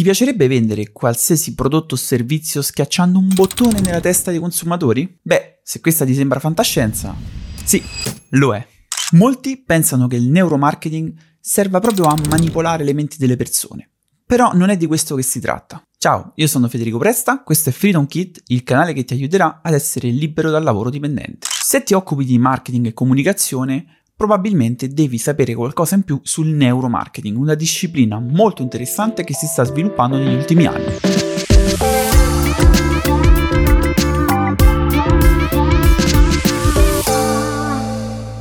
Ti piacerebbe vendere qualsiasi prodotto o servizio schiacciando un bottone nella testa dei consumatori? Beh, se questa ti sembra fantascienza, sì, lo è. Molti pensano che il neuromarketing serva proprio a manipolare le menti delle persone. Però non è di questo che si tratta. Ciao, io sono Federico Presta, questo è Freedom Kit, il canale che ti aiuterà ad essere libero dal lavoro dipendente. Se ti occupi di marketing e comunicazione, probabilmente devi sapere qualcosa in più sul neuromarketing, una disciplina molto interessante che si sta sviluppando negli ultimi anni.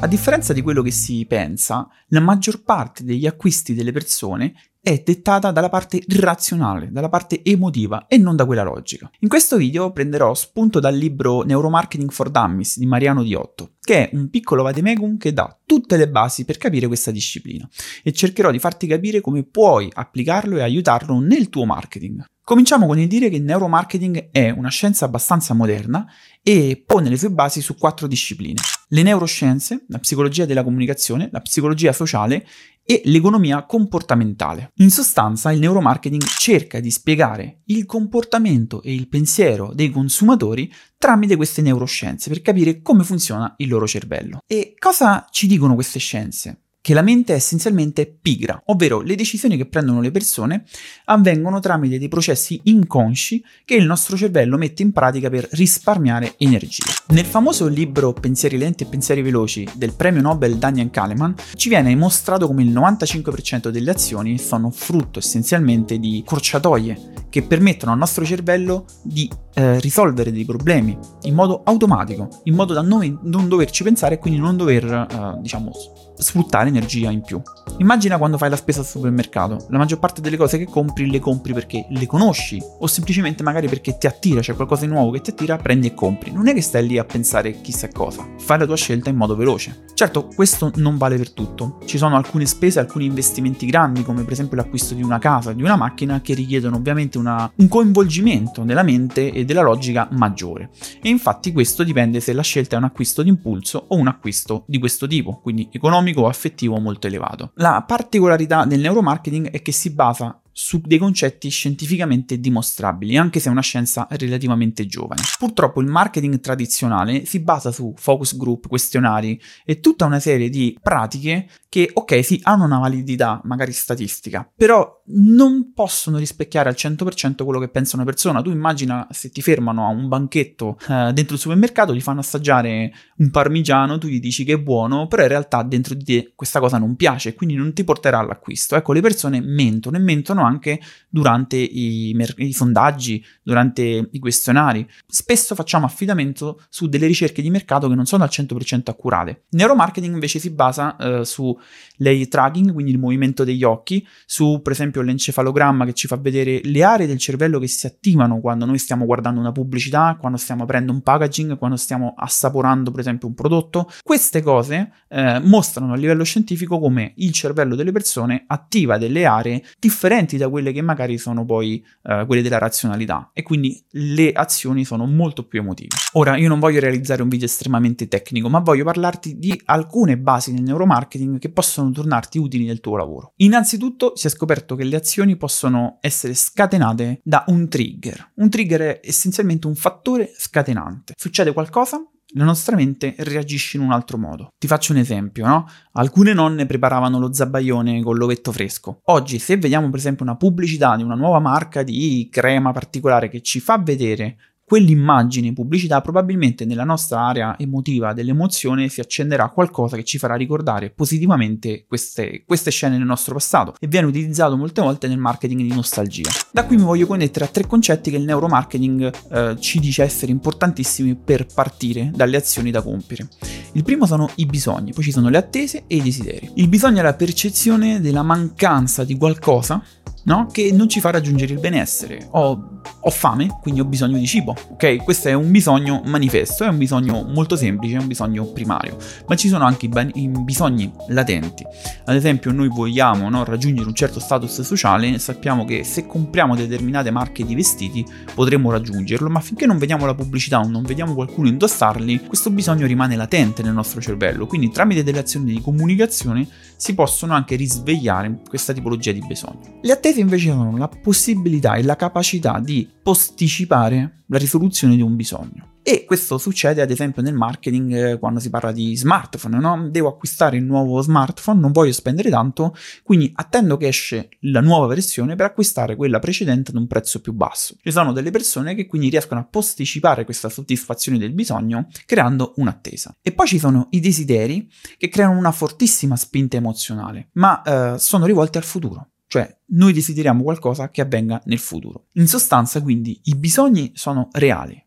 A differenza di quello che si pensa, la maggior parte degli acquisti delle persone è dettata dalla parte razionale, dalla parte emotiva e non da quella logica. In questo video prenderò spunto dal libro Neuromarketing for Dummies di Mariano Diotto, che è un piccolo vademecum che dà tutte le basi per capire questa disciplina e cercherò di farti capire come puoi applicarlo e aiutarlo nel tuo marketing. Cominciamo con il dire che il neuromarketing è una scienza abbastanza moderna e pone le sue basi su quattro discipline. Le neuroscienze, la psicologia della comunicazione, la psicologia sociale e l'economia comportamentale. In sostanza, il neuromarketing cerca di spiegare il comportamento e il pensiero dei consumatori tramite queste neuroscienze per capire come funziona il loro cervello. E cosa ci dicono queste scienze? Che la mente è essenzialmente pigra, ovvero le decisioni che prendono le persone avvengono tramite dei processi inconsci che il nostro cervello mette in pratica per risparmiare energia. Nel famoso libro Pensieri lenti e pensieri veloci del premio Nobel Daniel Kahneman ci viene mostrato come il 95% delle azioni sono frutto essenzialmente di corciatoie che permettono al nostro cervello di eh, risolvere dei problemi in modo automatico, in modo da noi non doverci pensare e quindi non dover, eh, diciamo, sfruttare energia in più. Immagina quando fai la spesa al supermercato, la maggior parte delle cose che compri le compri perché le conosci o semplicemente magari perché ti attira, c'è qualcosa di nuovo che ti attira, prendi e compri. Non è che stai lì a pensare chissà cosa, fai la tua scelta in modo veloce. Certo, questo non vale per tutto. Ci sono alcune spese, alcuni investimenti grandi, come per esempio l'acquisto di una casa, di una macchina, che richiedono ovviamente una, un coinvolgimento della mente e della logica maggiore. E infatti questo dipende se la scelta è un acquisto di impulso o un acquisto di questo tipo, quindi economico o affettivo molto elevato. La particolarità del neuromarketing è che si basa su dei concetti scientificamente dimostrabili, anche se è una scienza relativamente giovane. Purtroppo il marketing tradizionale si basa su focus group, questionari e tutta una serie di pratiche che, ok, sì, hanno una validità magari statistica, però non possono rispecchiare al 100% quello che pensa una persona. Tu immagina se ti fermano a un banchetto eh, dentro il supermercato, ti fanno assaggiare un parmigiano, tu gli dici che è buono, però in realtà dentro di te questa cosa non piace, quindi non ti porterà all'acquisto. Ecco, le persone mentono e mentono anche durante i, mer- i, sondaggi, durante i questionari. Spesso facciamo affidamento su delle ricerche di mercato che non sono al 100% accurate. Neuromarketing invece si basa eh, su l'eye tracking, quindi il movimento degli occhi, su per esempio l'encefalogramma che ci fa vedere le aree del cervello che si attivano quando noi stiamo guardando una pubblicità, quando stiamo aprendo un packaging, quando stiamo assaporando per esempio un prodotto. Queste cose eh, mostrano a livello scientifico come il cervello delle persone attiva delle aree differenti differenti da quelle che magari sono poi uh, quelle della razionalità e quindi le azioni sono molto più emotive. Ora, io non voglio realizzare un video estremamente tecnico, ma voglio parlarti di alcune basi nel neuromarketing che possono tornarti utili nel tuo lavoro. Innanzitutto si è scoperto che le azioni possono essere scatenate da un trigger. Un trigger è essenzialmente un fattore scatenante. Succede qualcosa, la nostra mente reagisce in un altro modo. Ti faccio un esempio, no? Alcune nonne preparavano lo zabaione con l'ovetto fresco. Oggi, se vediamo per esempio una pubblicità di una nuova marca di crema particolare che ci fa vedere quell'immagine pubblicità probabilmente nella nostra area emotiva dell'emozione si accenderà qualcosa che ci farà ricordare positivamente queste, queste, scene nel nostro passato e viene utilizzato molte volte nel marketing di nostalgia. Da qui mi voglio connettere a tre concetti che il neuromarketing eh, ci dice essere importantissimi per partire dalle azioni da compiere. Il primo sono i bisogni, poi ci sono le attese e i desideri. Il bisogno è la percezione della mancanza di qualcosa no? che non ci fa raggiungere il benessere. Ho, ho, fame, quindi ho bisogno di cibo, ok? Questo è un bisogno manifesto, è un bisogno molto semplice, è un bisogno primario, ma ci sono anche i, ban- i bisogni latenti. Ad esempio, noi vogliamo no, raggiungere un certo status sociale, sappiamo che se compriamo determinate marche di vestiti potremmo raggiungerlo, ma finché non vediamo la pubblicità o non vediamo qualcuno indossarli, questo bisogno rimane latente nel nostro cervello, quindi tramite delle azioni di comunicazione si possono anche risvegliare questa tipologia di bisogno. Le attese invece sono la possibilità e la capacità di posticipare la risoluzione di un bisogno. E questo succede ad esempio nel marketing eh, quando si parla di smartphone, no? Devo acquistare il nuovo smartphone, non voglio spendere tanto, quindi attendo che esce la nuova versione per acquistare quella precedente ad un prezzo più basso. Ci sono delle persone che quindi riescono a posticipare questa soddisfazione del bisogno creando un'attesa. E poi ci sono i desideri che creano una fortissima spinta emozionale, ma eh, sono rivolti al futuro. Cioè, noi desideriamo qualcosa che avvenga nel futuro. In sostanza, quindi, i bisogni sono reali,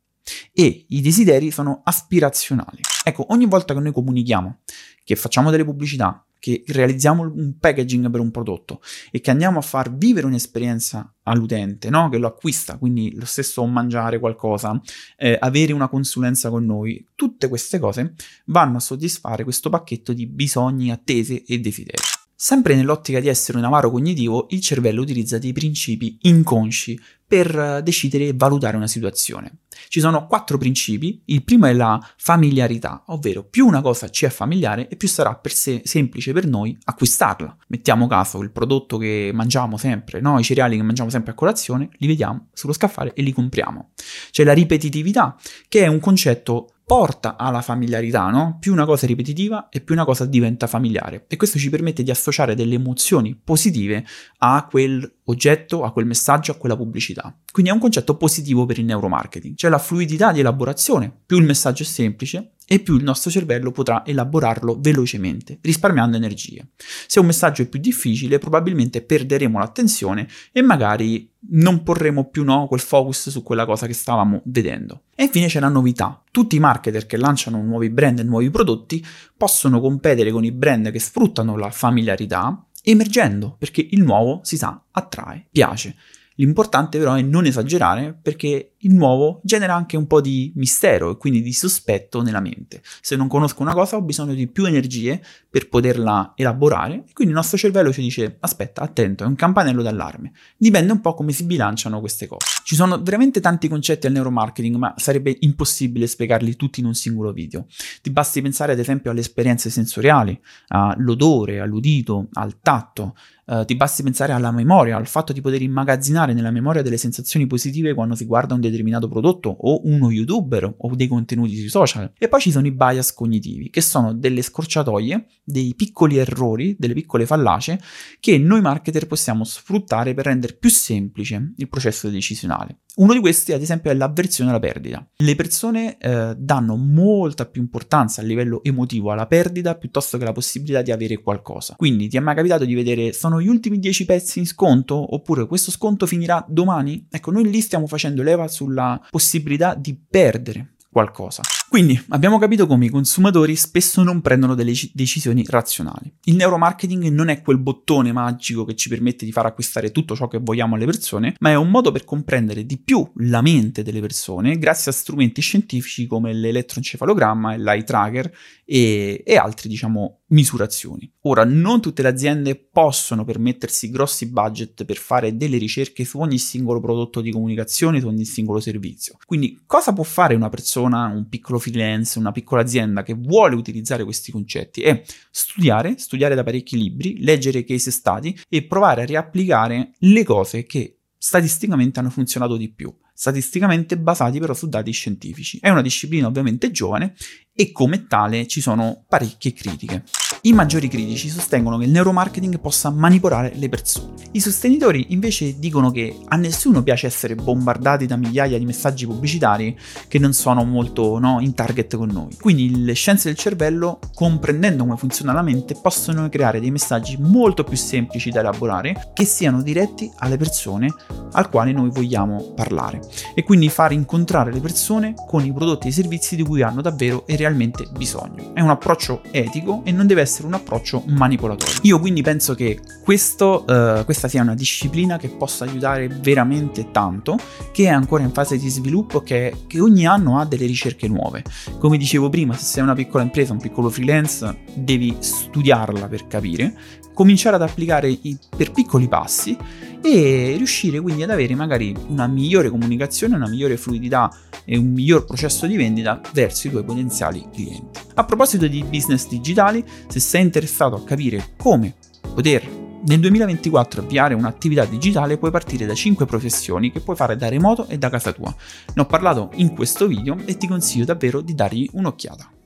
e i desideri sono aspirazionali. Ecco, ogni volta che noi comunichiamo, che facciamo delle pubblicità, che realizziamo un packaging per un prodotto e che andiamo a far vivere un'esperienza all'utente, no? che lo acquista, quindi lo stesso mangiare qualcosa, eh, avere una consulenza con noi, tutte queste cose vanno a soddisfare questo pacchetto di bisogni, attese e desideri. Sempre nell'ottica di essere un avaro cognitivo, il cervello utilizza dei principi inconsci per eh, decidere e valutare una situazione. Ci sono quattro principi. Il primo è la familiarità, ovvero più una cosa ci è familiare e più sarà per sé semplice per noi acquistarla. Mettiamo caso il prodotto che mangiamo sempre, no? i cereali che mangiamo sempre a colazione, li vediamo sullo scaffale e li compriamo. C'è la ripetitività, che è un concetto porta alla familiarità, no? Più una cosa è ripetitiva e più una cosa diventa familiare. E questo ci permette di associare delle emozioni positive a quel oggetto, a quel messaggio, a quella pubblicità. Quindi è un concetto positivo per il neuromarketing. C'è la fluidità di elaborazione. Più il messaggio è semplice, e più il nostro cervello potrà elaborarlo velocemente, risparmiando energie. Se un messaggio è più difficile, probabilmente perderemo l'attenzione e magari non porremo più no, quel focus su quella cosa che stavamo vedendo. E infine c'è la novità. Tutti i marketer che lanciano nuovi brand e nuovi prodotti possono competere con i brand che sfruttano la familiarità emergendo, perché il nuovo si sa, attrae, piace. L'importante però è non esagerare perché il nuovo genera anche un po' di mistero e quindi di sospetto nella mente. Se non conosco una cosa ho bisogno di più energie per poterla elaborare e quindi il nostro cervello ci dice aspetta, attento, è un campanello d'allarme. Dipende un po' come si bilanciano queste cose. Ci sono veramente tanti concetti al neuromarketing, ma sarebbe impossibile spiegarli tutti in un singolo video. Ti basti pensare ad esempio alle esperienze sensoriali, all'odore, all'udito, al tatto, Uh, ti basti pensare alla memoria, al fatto di poter immagazzinare nella memoria delle sensazioni positive quando si guarda un determinato prodotto o uno youtuber o dei contenuti sui social. E poi ci sono i bias cognitivi, che sono delle scorciatoie, dei piccoli errori, delle piccole fallacie che noi marketer possiamo sfruttare per rendere più semplice il processo decisionale. Uno di questi, ad esempio, è l'avversione alla perdita. Le persone eh, danno molta più importanza a livello emotivo alla perdita piuttosto che alla possibilità di avere qualcosa. Quindi ti è mai capitato di vedere sono gli ultimi 10 pezzi in sconto oppure questo sconto finirà domani? Ecco, noi lì stiamo facendo leva sulla possibilità di perdere qualcosa. Quindi abbiamo capito come i consumatori spesso non prendono delle decisioni razionali. Il neuromarketing non è quel bottone magico che ci permette di far acquistare tutto ciò che vogliamo alle persone, ma è un modo per comprendere di più la mente delle persone grazie a strumenti scientifici come l'elettroencefalogramma, l'eye tracker e, e altri, diciamo, misurazioni. Ora, non tutte le aziende possono permettersi grossi budget per fare delle ricerche su ogni singolo prodotto di comunicazione, su ogni singolo servizio. Quindi, cosa può fare una persona, un piccolo freelance, una piccola azienda che vuole utilizzare questi concetti? È studiare, studiare da parecchi libri, leggere case study e provare a riapplicare le cose che statisticamente hanno funzionato di più statisticamente basati però su dati scientifici. È una disciplina ovviamente giovane e come tale ci sono parecchie critiche. I maggiori critici sostengono che il neuromarketing possa manipolare le persone. I sostenitori invece dicono che a nessuno piace essere bombardati da migliaia di messaggi pubblicitari che non sono molto no, in target con noi. Quindi le scienze del cervello, comprendendo come funziona la mente, possono creare dei messaggi molto più semplici da elaborare che siano diretti alle persone al quale noi vogliamo parlare e quindi far incontrare le persone con i prodotti e i servizi di cui hanno davvero e realmente bisogno. È un approccio etico e non deve essere un approccio manipolatorio. Io quindi penso che questo, uh, questa sia una disciplina che possa aiutare veramente tanto, che è ancora in fase di sviluppo, che, che ogni anno ha delle ricerche nuove. Come dicevo prima, se sei una piccola impresa, un piccolo freelance, devi studiarla per capire, cominciare ad applicare i, per piccoli passi e riuscire quindi ad avere magari una migliore comunicazione, una migliore fluidità e un miglior processo di vendita verso i tuoi potenziali clienti. A proposito di business digitali, se sei interessato a capire come poter nel 2024 avviare un'attività digitale puoi partire da 5 professioni che puoi fare da remoto e da casa tua. Ne ho parlato in questo video e ti consiglio davvero di dargli un'occhiata.